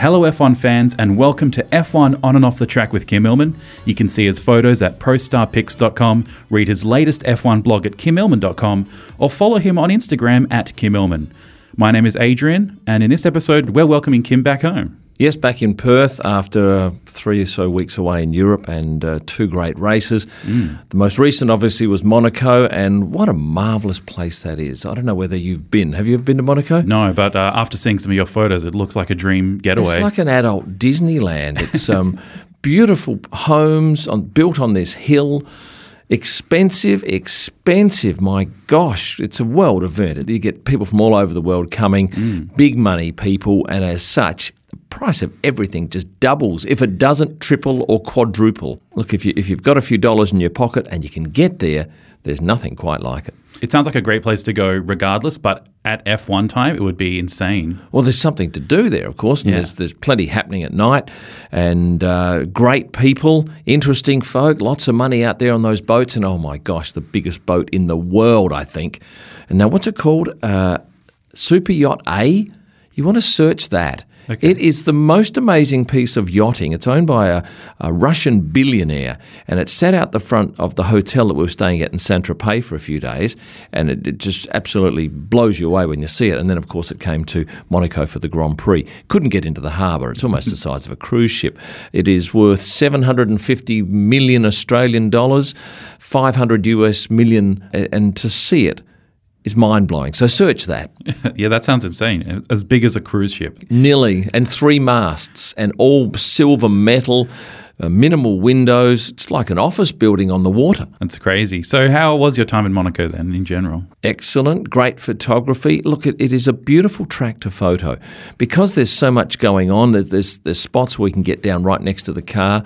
Hello, F1 fans, and welcome to F1 On and Off the Track with Kym Illman. You can see his photos at prostarpics.com, read his latest F1 blog at kymillman.com, or follow him on Instagram at Kym Illman. My name is Adrian, and in this episode, we're welcoming Kym back home. Yes, back in Perth after uh, three or so weeks away in Europe and uh, two great races. Mm. The most recent, obviously, was Monaco, and what a marvellous place that is. I don't know whether you've been. Have you ever been to Monaco? No, but uh, after seeing some of your photos, it looks like a dream getaway. It's like an adult Disneyland. It's um, beautiful homes on, built on this hill. Expensive, expensive. My gosh, it's a world event. You get people from all over the world coming, mm. big money people, and as such, price of everything just doubles if it doesn't triple or quadruple. Look, if, you, if you've got a few dollars in your pocket and you can get there, there's nothing quite like it. It sounds like a great place to go regardless, but at F1 time, it would be insane. Well, there's something to do there, of course, and yeah. there's, there's plenty happening at night, and uh, great people, interesting folk, lots of money out there on those boats, and oh my gosh, the biggest boat in the world, I think. And now, what's it called? Uh, Super Yacht A? You want to search that. Okay. It is the most amazing piece of yachting. It's owned by a, a, Russian billionaire, and it sat out the front of the hotel that we were staying at in Saint Tropez for a few days, and it, it, just absolutely blows you away when you see it. And then, of course, it came to Monaco for the Grand Prix. Couldn't get into the harbour. It's almost the size of a cruise ship. It is worth 750 million Australian dollars, 500 US million, and to see it is mind blowing. So search that. yeah, that sounds insane. As big as a cruise ship. Nearly. And three masts and all silver metal. Uh, minimal windows. It's like an office building on the water. That's crazy. So, how was your time in Monaco then, in general? Excellent, great photography. Look, it, it is a beautiful track to photo because there's so much going on. There's there's spots where we can get down right next to the car,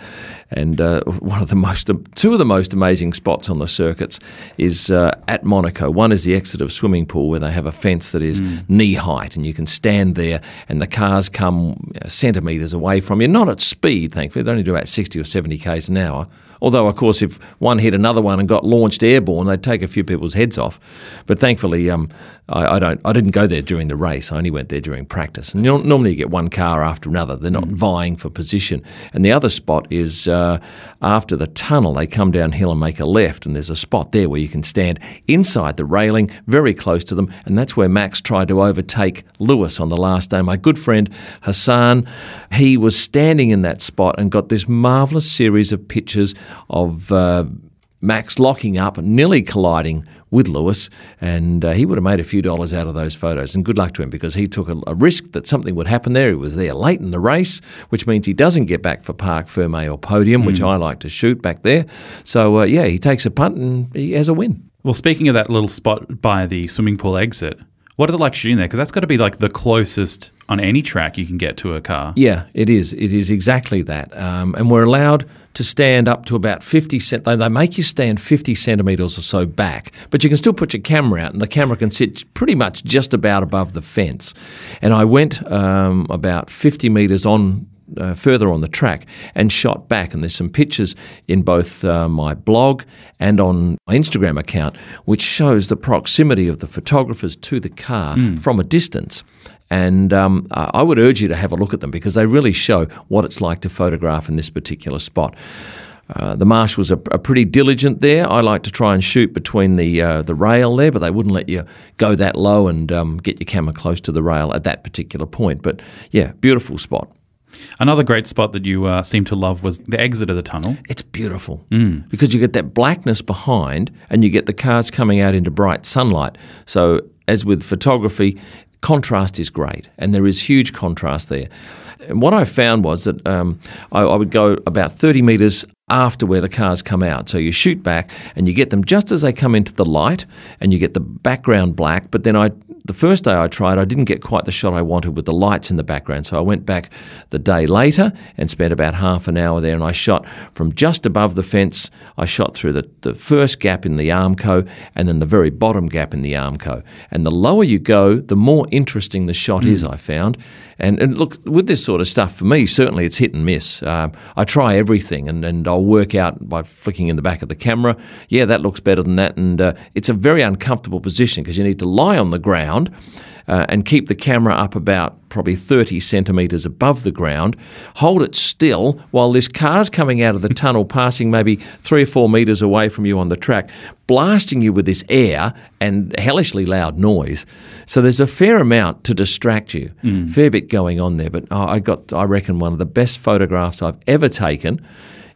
and uh, one of the most, two of the most amazing spots on the circuits is uh, at Monaco. One is the Exeter swimming pool where they have a fence that is mm. knee height, and you can stand there, and the cars come centimetres away from you. Not at speed, thankfully. They only do about 60 or 70 k's an hour. Although, of course, if one hit another one and got launched airborne, they'd take a few people's heads off. But thankfully, um, I, I, don't. I didn't go there during the race. I only went there during practice. And normally, you get one car after another. They're not mm. vying for position. And the other spot is uh, after the tunnel. They come downhill and make a left, and there's a spot there where you can stand inside the railing, very close to them. And that's where Max tried to overtake Lewis on the last day. My good friend Hassan, he was standing in that spot and got this marvelous series of pictures of. Uh, Max locking up, nearly colliding with Lewis, and uh, he would have made a few dollars out of those photos. And good luck to him because he took a, a, risk that something would happen there. He was there late in the race, which means he doesn't get back for Parc Ferme or podium, mm. which I like to shoot back there. So, uh, yeah, he takes a punt and he has a win. Well, speaking of that little spot by the swimming pool exit, what is it like shooting there? Because that's got to be like the closest on any track you can get to a car. Yeah, it is. It is exactly that. Um, and we're allowed to stand up to about 50 cent. They, make you stand 50 centimetres or so back, but you can still put your camera out, and the camera can sit pretty much just about above the fence. And I went um, about 50 metres on uh, further on the track and shot back. And there's some pictures in both uh, my blog and on my Instagram account, which shows the proximity of the photographers to the car mm. from a distance. And um, I would urge you to have a look at them because they really show what it's like to photograph in this particular spot. Uh, the marsh was a, a, pretty diligent there. I like to try and shoot between the uh, the rail there, but they wouldn't let you go that low and um, get your camera close to the rail at that particular point. But yeah, beautiful spot. Another great spot that you uh, seem to love was the exit of the tunnel. It's beautiful mm. because you get that blackness behind and you get the cars coming out into bright sunlight. So, as with photography, contrast is great and there is huge contrast there. And what I found was that um, I, I would go about 30 metres after where the cars come out. So you shoot back and you get them just as they come into the light and you get the background black. But then I the first day I tried, I didn't get quite the shot I wanted with the lights in the background. So I went back the day later and spent about half an hour there. And I shot from just above the fence. I shot through the, the first gap in the Armco and then the very bottom gap in the Armco. And the lower you go, the more interesting the shot mm. is, I found. And, and look, with this sort of stuff, for me, certainly it's hit and miss. Um, I try everything and, and I'll work out by flicking in the back of the camera. Yeah, that looks better than that. And uh, it's a very uncomfortable position because you need to lie on the ground uh, and keep the camera up about probably 30 centimetres above the ground, hold it still while this car's coming out of the tunnel, passing maybe three or four metres away from you on the track, blasting you with this air and hellishly loud noise. So there's a fair amount to distract you, mm. fair bit going on there. But I got, I reckon, one of the best photographs I've ever taken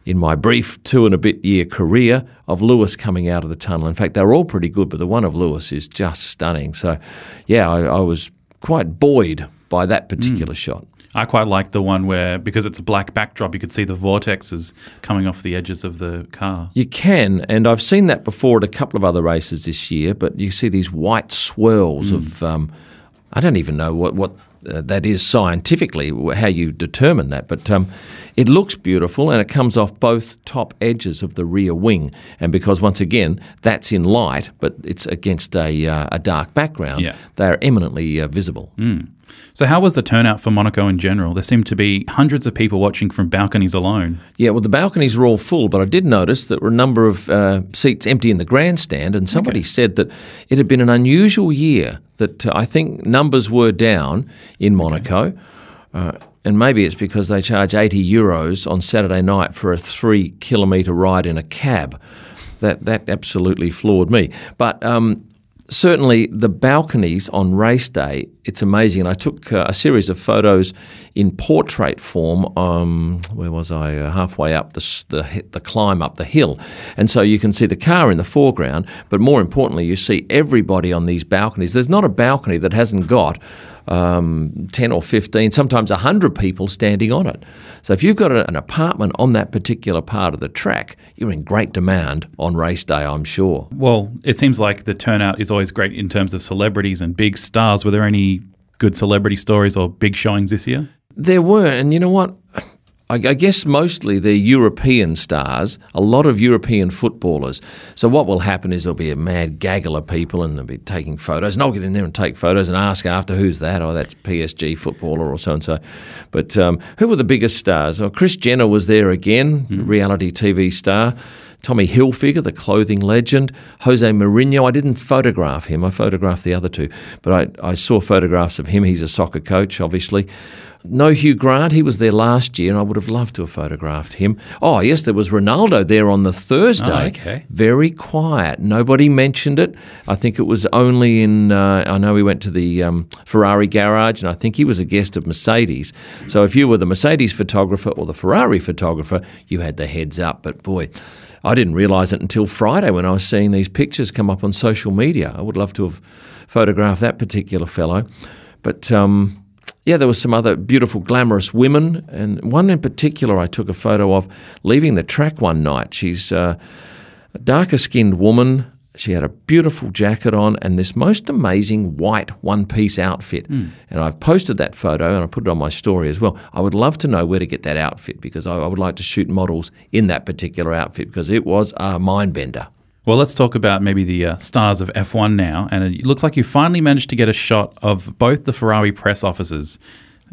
in my brief two and a bit year career of Lewis coming out of the tunnel. In fact, they're all pretty good, but the one of Lewis is just stunning. So, yeah, I, I was quite buoyed by that particular mm. shot. I quite like the one where, because it's a black backdrop, you could see the vortexes coming off the edges of the car. You can, and I've seen that before at a couple of other races this year, but you see these white swirls mm. of, um, I don't even know what, what uh, that is scientifically, how you determine that, but um, it looks beautiful and it comes off both top edges of the rear wing. And because, once again, that's in light, but it's against a, uh, a dark background, yeah. they are eminently uh, visible. Mm. So, how was the turnout for Monaco in general? There seemed to be hundreds of people watching from balconies alone. Yeah, well, the balconies were all full, but I did notice that were a number of uh, seats empty in the grandstand, and somebody okay. said that it had been an unusual year, that uh, I think numbers were down in Monaco. Okay. Uh, and maybe it's because they charge 80 euros on Saturday night for a three kilometre ride in a cab. That, that absolutely floored me. But um, certainly the balconies on race day, it's amazing. And I took uh, a series of photos in portrait form. Um, where was I? Uh, halfway up the, the, the climb up the hill, and so you can see the car in the foreground. But more importantly, you see everybody on these balconies. There's not a balcony that hasn't got um, 10 or 15, sometimes 100 people standing on it. So if you've got an apartment on that particular part of the track, you're in great demand on race day, I'm sure. Well, it seems like the turnout is always great in terms of celebrities and big stars. Were there any good celebrity stories or big showings this year? There were, and you know what? I, guess mostly they're European stars, a lot of European footballers. So what will happen is there'll be a mad gaggle of people and they'll be taking photos. And I'll get in there and take photos and ask after who's that? Oh, that's PSG footballer or so and so. But um, who were the biggest stars? Well, Kris Jenner was there again, mm. reality TV star. Tommy Hilfiger, the clothing legend, Jose Mourinho. I didn't photograph him, I photographed the other two, but I, I saw photographs of him. He's a soccer coach, obviously. No Hugh Grant, he was there last year, and I would have loved to have photographed him. Oh, yes, there was Ronaldo there on the Thursday. Oh, okay. Very quiet. Nobody mentioned it. I think it was only in, uh, I know we went to the um, Ferrari garage, and I think he was a guest of Mercedes. So if you were the Mercedes photographer or the Ferrari photographer, you had the heads up. But boy, I didn't realise it until Friday when I was seeing these pictures come up on social media. I would love to have photographed that particular fellow. But um, yeah, there were some other beautiful, glamorous women, and one in particular I took a photo of leaving the track one night. She's uh, a darker skinned woman, she had a beautiful jacket on and this most amazing white one piece outfit. Mm. And I've posted that photo and I put it on my story as well. I would love to know where to get that outfit because I, I would like to shoot models in that particular outfit because it was a mind bender. Well, let's talk about maybe the uh, stars of F1 now. And it looks like you finally managed to get a shot of both the Ferrari press officers,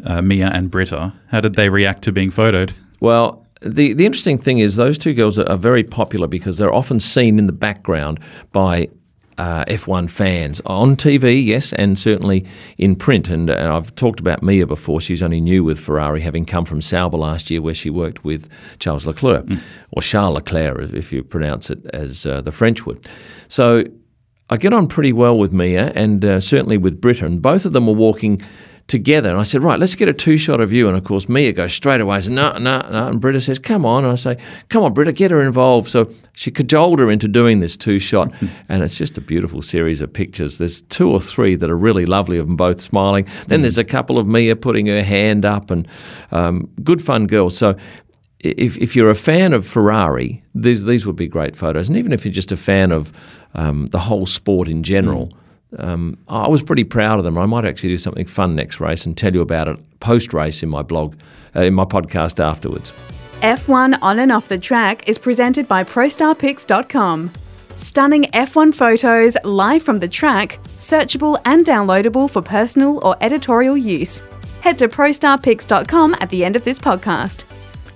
uh, Mia and Britta. How did they react to being photoed? Well, the, the interesting thing is those two girls are, are very popular because they're often seen in the background by uh, F1 fans on TV, yes, and certainly in print. And, and, I've talked about Mia before. She's only new with Ferrari, having come from Sauber last year, where she worked with Charles Leclerc, mm. or Charles Leclerc, if you pronounce it as uh, the French would. So I get on pretty well with Mia, and uh, certainly with Britta. And both of them were walking together. And I said, right, let's get a two shot of you. And of course, Mia goes straight away, says, no, no, no. And Britta says, come on. And I say, come on, Britta, get her involved. So she cajoled her into doing this two shot. and it's just a beautiful series of pictures. There's two or three that are really lovely of them both smiling. Then there's a couple of Mia putting her hand up and um, good fun girls. So if, if you're a fan of Ferrari, these, these would be great photos. And even if you're just a fan of um, the whole sport in general, mm um, I was pretty proud of them. I might actually do something fun next race and tell you about it post race in my blog, uh, in my podcast afterwards. F1 on and off the track is presented by ProStarPics.com. Stunning F1 photos live from the track, searchable and downloadable for personal or editorial use. Head to ProStarPics.com at the end of this podcast.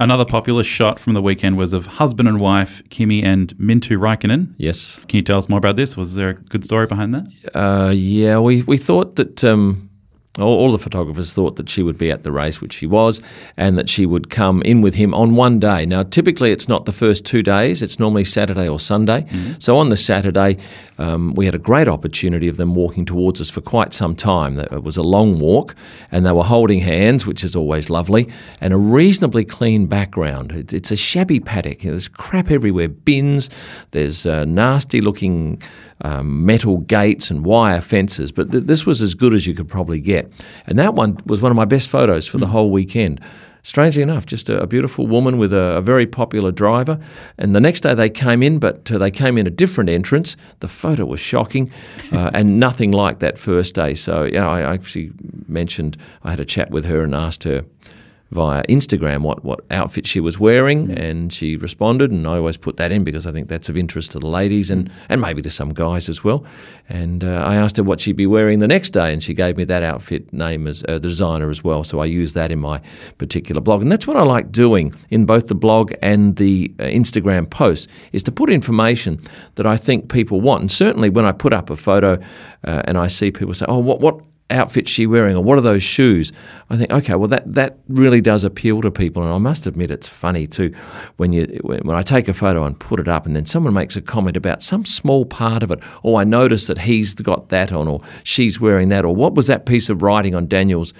Another popular shot from the weekend was of husband and wife, Kimi and Minttu Raikkonen. Yes. Can you tell us more about this? Was there a good story behind that? Uh, yeah, we, we thought that um, all, all the photographers thought that she would be at the race, which she was, and that she would come in with him on one day. Now, typically it's not the first two days, it's normally Saturday or Sunday. So on the Saturday, um, we had a great opportunity of them walking towards us for quite some time. It was a long walk, and they were holding hands, which is always lovely, and a reasonably clean background. It, it's a shabby paddock. There's crap everywhere bins, there's uh, nasty looking um, metal gates and wire fences, but th- this was as good as you could probably get. And that one was one of my best photos for the whole weekend. Strangely enough, just a, a beautiful woman with a, a, very popular driver. And the next day they came in, but uh, they came in a different entrance. The photo was shocking uh, and nothing like that first day. So, yeah, I actually mentioned, I had a chat with her and asked her via Instagram what, what outfit she was wearing, and she responded. And I always put that in because I think that's of interest to the ladies and, and maybe to some guys as well. And uh, I asked her what she'd be wearing the next day, and she gave me that outfit name as uh, the designer as well. So I use that in my particular blog, and that's what I like doing in both the blog and the uh, Instagram post is to put information that I think people want. And certainly when I put up a photo uh, and I see people say, "Oh, what what." Outfit she wearing or what are those shoes i think okay well that that really does appeal to people and i must admit it's funny too when you when i take a photo and put it up and then someone makes a comment about some small part of it or i notice that he's got that on or she's wearing that or what was that piece of writing on daniel's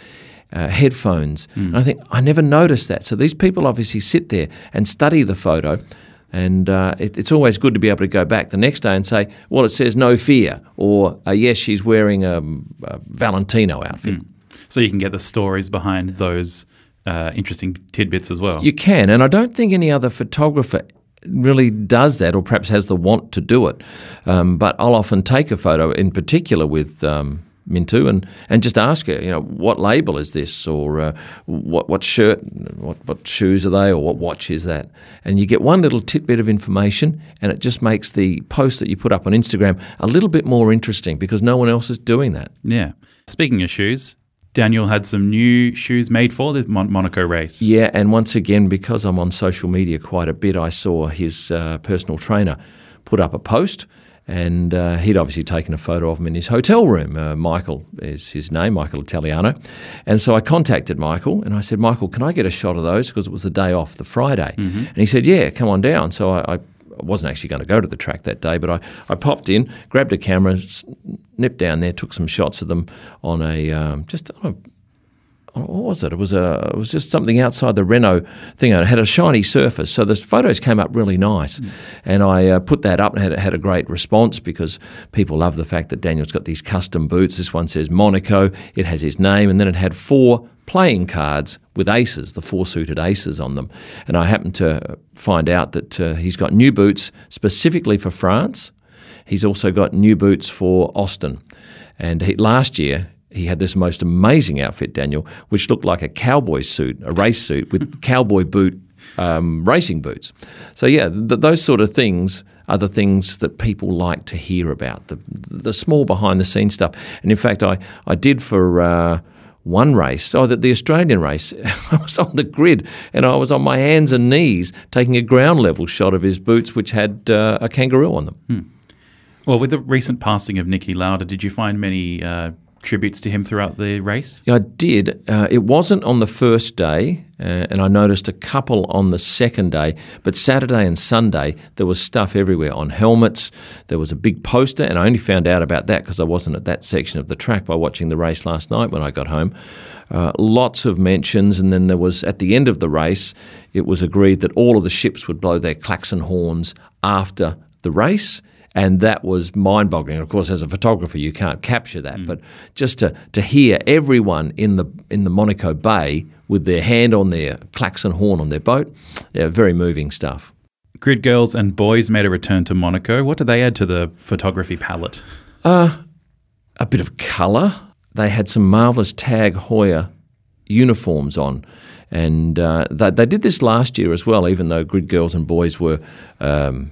uh, headphones. Mm. And I think I never noticed that. So these people obviously sit there and study the photo. And uh, it, it's always good to be able to go back the next day and say, well, it says no fear, or uh, yes, she's wearing a, a Valentino outfit. Mm. So you can get the stories behind those uh, interesting tidbits as well. You can, and I don't think any other photographer really does that, or perhaps has the want to do it. Um, but I'll often take a photo, in particular with um, Minttu and, and just ask her, you know, what label is this, or uh, what what shirt, what what shoes are they, or what watch is that? And you get one little tidbit of information, and it just makes the post that you put up on Instagram a little bit more interesting because no one else is doing that. Yeah. Speaking of shoes, Daniel had some new shoes made for the Mon- Monaco race. Yeah, and once again, because I'm on social media quite a bit, I saw his uh, personal trainer put up a post and uh, he'd obviously taken a photo of him in his hotel room. Uh, Michael is his name, Michael Italiano. And so I contacted Michael and I said, Michael, can I get a shot of those? Because it was the day off, the Friday. Mm-hmm. And he said, Yeah, come on down. So I, I wasn't actually going to go to the track that day, but I, I popped in, grabbed a camera, nipped down there, took some shots of them on a um, just on a what was it? It was a it was just something outside the Renault thing. It had a shiny surface, so the photos came up really nice. Mm. And I uh, put that up and had it had a great response because people love the fact that Daniel's got these custom boots. This one says Monaco. It has his name, and then it had four playing cards with aces, the four suited aces on them. And I happened to find out that uh, he's got new boots specifically for France. He's also got new boots for Austin. And he, last year, he had this most amazing outfit, Daniel, which looked like a cowboy suit, a race suit with cowboy boot um, racing boots. So yeah, th- those sort of things are the things that people like to hear about, the the small behind the scenes stuff. And in fact, I I did for. Uh, one race, oh, the, the Australian race, I was on the grid and I was on my hands and knees taking a ground level shot of his boots, which had uh, a kangaroo on them. Hmm. Well, with the recent passing of Niki Lauda, did you find many uh, tributes to him throughout the race? Yeah, I did. Uh, it wasn't on the first day, uh, and I noticed a couple on the second day. But Saturday and Sunday, there was stuff everywhere on helmets. There was a big poster, and I only found out about that because I wasn't at that section of the track by watching the race last night when I got home. Uh, lots of mentions, and then there was at the end of the race, it was agreed that all of the ships would blow their klaxon horns after the race and that was mind boggling. Of course, as a photographer, you can't capture that, mm. but just to, to hear everyone in the in the Monaco Bay with their hand on their klaxon horn on their boat, yeah, very moving stuff. Grid Girls and Boys made a return to Monaco. What did they add to the photography palette? Uh, a bit of colour. They had some marvellous Tag Heuer uniforms on. And uh, they, they, did this last year as well, even though Grid Girls and Boys were um,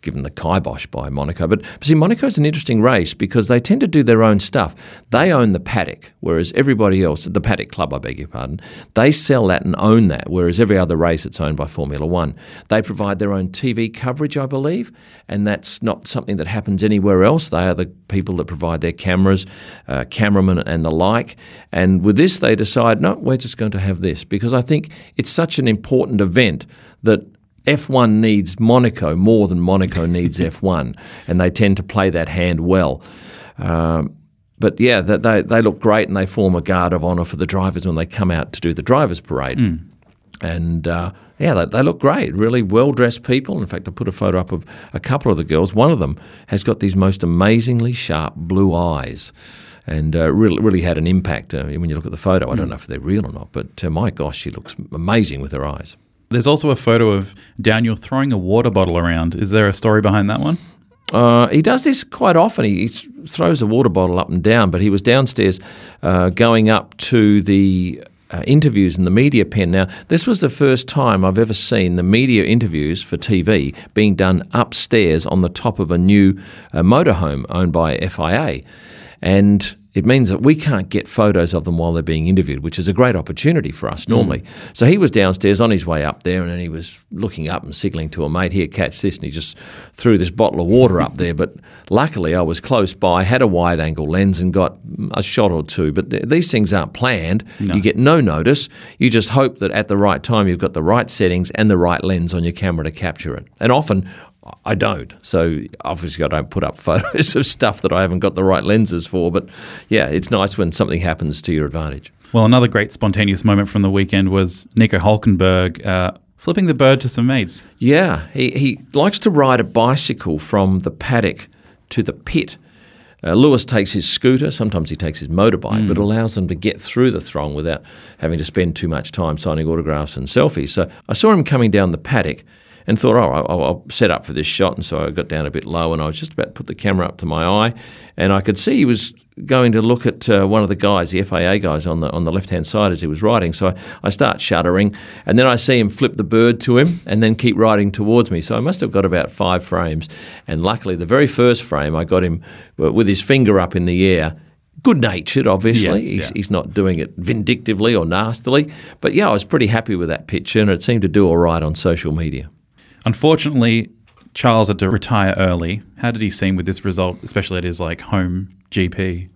given the kibosh by Monaco. But see, Monaco's an interesting race because they tend to do their own stuff. They own the paddock, whereas everybody else, the paddock club, I beg your pardon, they sell that and own that, whereas every other race it's owned by Formula One. They provide their own TV coverage, I believe, and that's not something that happens anywhere else. They are the people that provide their cameras, uh, cameramen, and the like. And with this, they decide, no, we're just going to have this because I think it's such an important event that F1 needs Monaco more than Monaco needs F1, and they tend to play that hand well. Um, but yeah, they, they look great and they form a guard of honour for the drivers when they come out to do the drivers' parade. Mm. And uh, yeah, they, they, look great, really well dressed people. In fact, I put a photo up of a couple of the girls. One of them has got these most amazingly sharp blue eyes. And uh, really, really had an impact uh, when you look at the photo. I don't mm. know if they're real or not, but uh, my gosh, she looks amazing with her eyes. There's also a photo of Daniel throwing a water bottle around. Is there a story behind that one? Uh, he does this quite often. He, he, throws a water bottle up and down, but he was downstairs uh, going up to the uh, interviews in the media pen. Now, this was the first time I've ever seen the media interviews for TV being done upstairs on the top of a new uh, motorhome owned by FIA. And it means that we can't get photos of them while they're being interviewed, which is a great opportunity for us normally. Mm. So he was downstairs on his way up there, and he was looking up and signaling to a mate, "Here, catch this!" And he just threw this bottle of water up there. But luckily, I was close by, had a wide-angle lens, and got a shot or two. But th- these things aren't planned. No. You get no notice. You just hope that at the right time you've got the right settings and the right lens on your camera to capture it. And often I don't. So obviously, I don't put up photos of stuff that I haven't got the right lenses for. But yeah, it's nice when something happens to your advantage. Well, another great spontaneous moment from the weekend was Nico Hulkenberg. Uh, flipping the bird to some mates. Yeah, he, he likes to ride a bicycle from the paddock to the pit. Uh, Lewis takes his scooter, sometimes he takes his motorbike, mm. but allows them to get through the throng without having to spend too much time signing autographs and selfies. So I saw him coming down the paddock and thought, oh, I'll, I'll, set up for this shot. And so I got down a bit low and I was just about to put the camera up to my eye. And I could see he was going to look at uh, one of the guys, the FIA guys, on the on the left hand side as he was riding. So I, I start shuddering, and then I see him flip the bird to him, and then keep riding towards me. So I must have got about five frames, and luckily the very first frame I got him with his finger up in the air. Good natured, obviously. Yes, he's, he's, not doing it vindictively or nastily. But yeah, I was pretty happy with that picture, and it seemed to do all right on social media. Unfortunately, Charles had to retire early. How did he seem with this result, especially at his like home GP?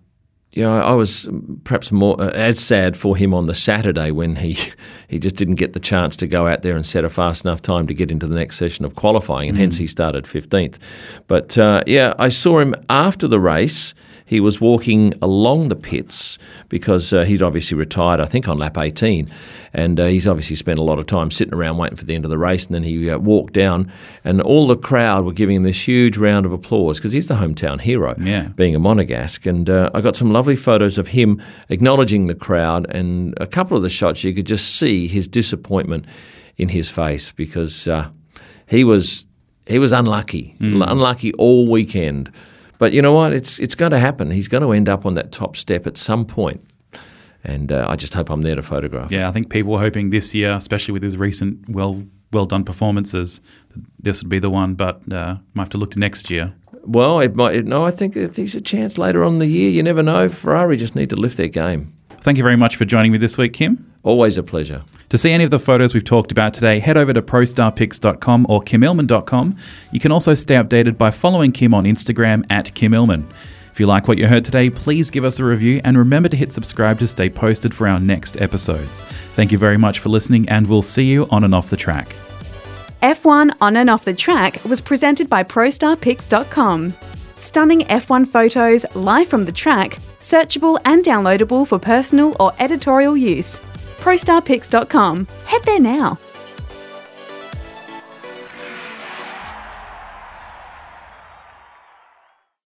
Yeah, I was perhaps more uh, as sad for him on the Saturday when he he just didn't get the chance to go out there and set a fast enough time to get into the next session of qualifying, and mm. hence he started fifteenth. But uh, yeah, I saw him after the race he was walking along the pits because uh, he'd obviously retired, I think, on lap 18. And uh, he's obviously spent a lot of time sitting around waiting for the end of the race. And then he uh, walked down, and all the crowd were giving him this huge round of applause because he's the hometown hero, yeah. being a Monegasque. And uh, I got some lovely photos of him acknowledging the crowd. And a couple of the shots, you could just see his disappointment in his face because uh, he was he was unlucky, mm. unlucky all weekend. But you know what? It's it's going to happen. He's going to end up on that top step at some point. And uh, I just hope I'm there to photograph. Yeah, I think people were hoping this year, especially with his recent well well done performances, this would be the one. But uh, might have to look to next year. Well, it might. No, I think there's a chance later on in the year. You never know. Ferrari just need to lift their game. Thank you very much for joining me this week, Kym. Always a pleasure. To see any of the photos we've talked about today, head over to prostarpics.com or kymillman.com. You can also stay updated by following Kym on Instagram at kymillman. If you like what you heard today, please give us a review and remember to hit subscribe to stay posted for our next episodes. Thank you very much for listening, and we'll see you on and off the track. F1 On and Off the Track was presented by ProStarPics.com. Stunning F1 photos live from the track, searchable and downloadable for personal or editorial use. ProStarPics.com. Head there now.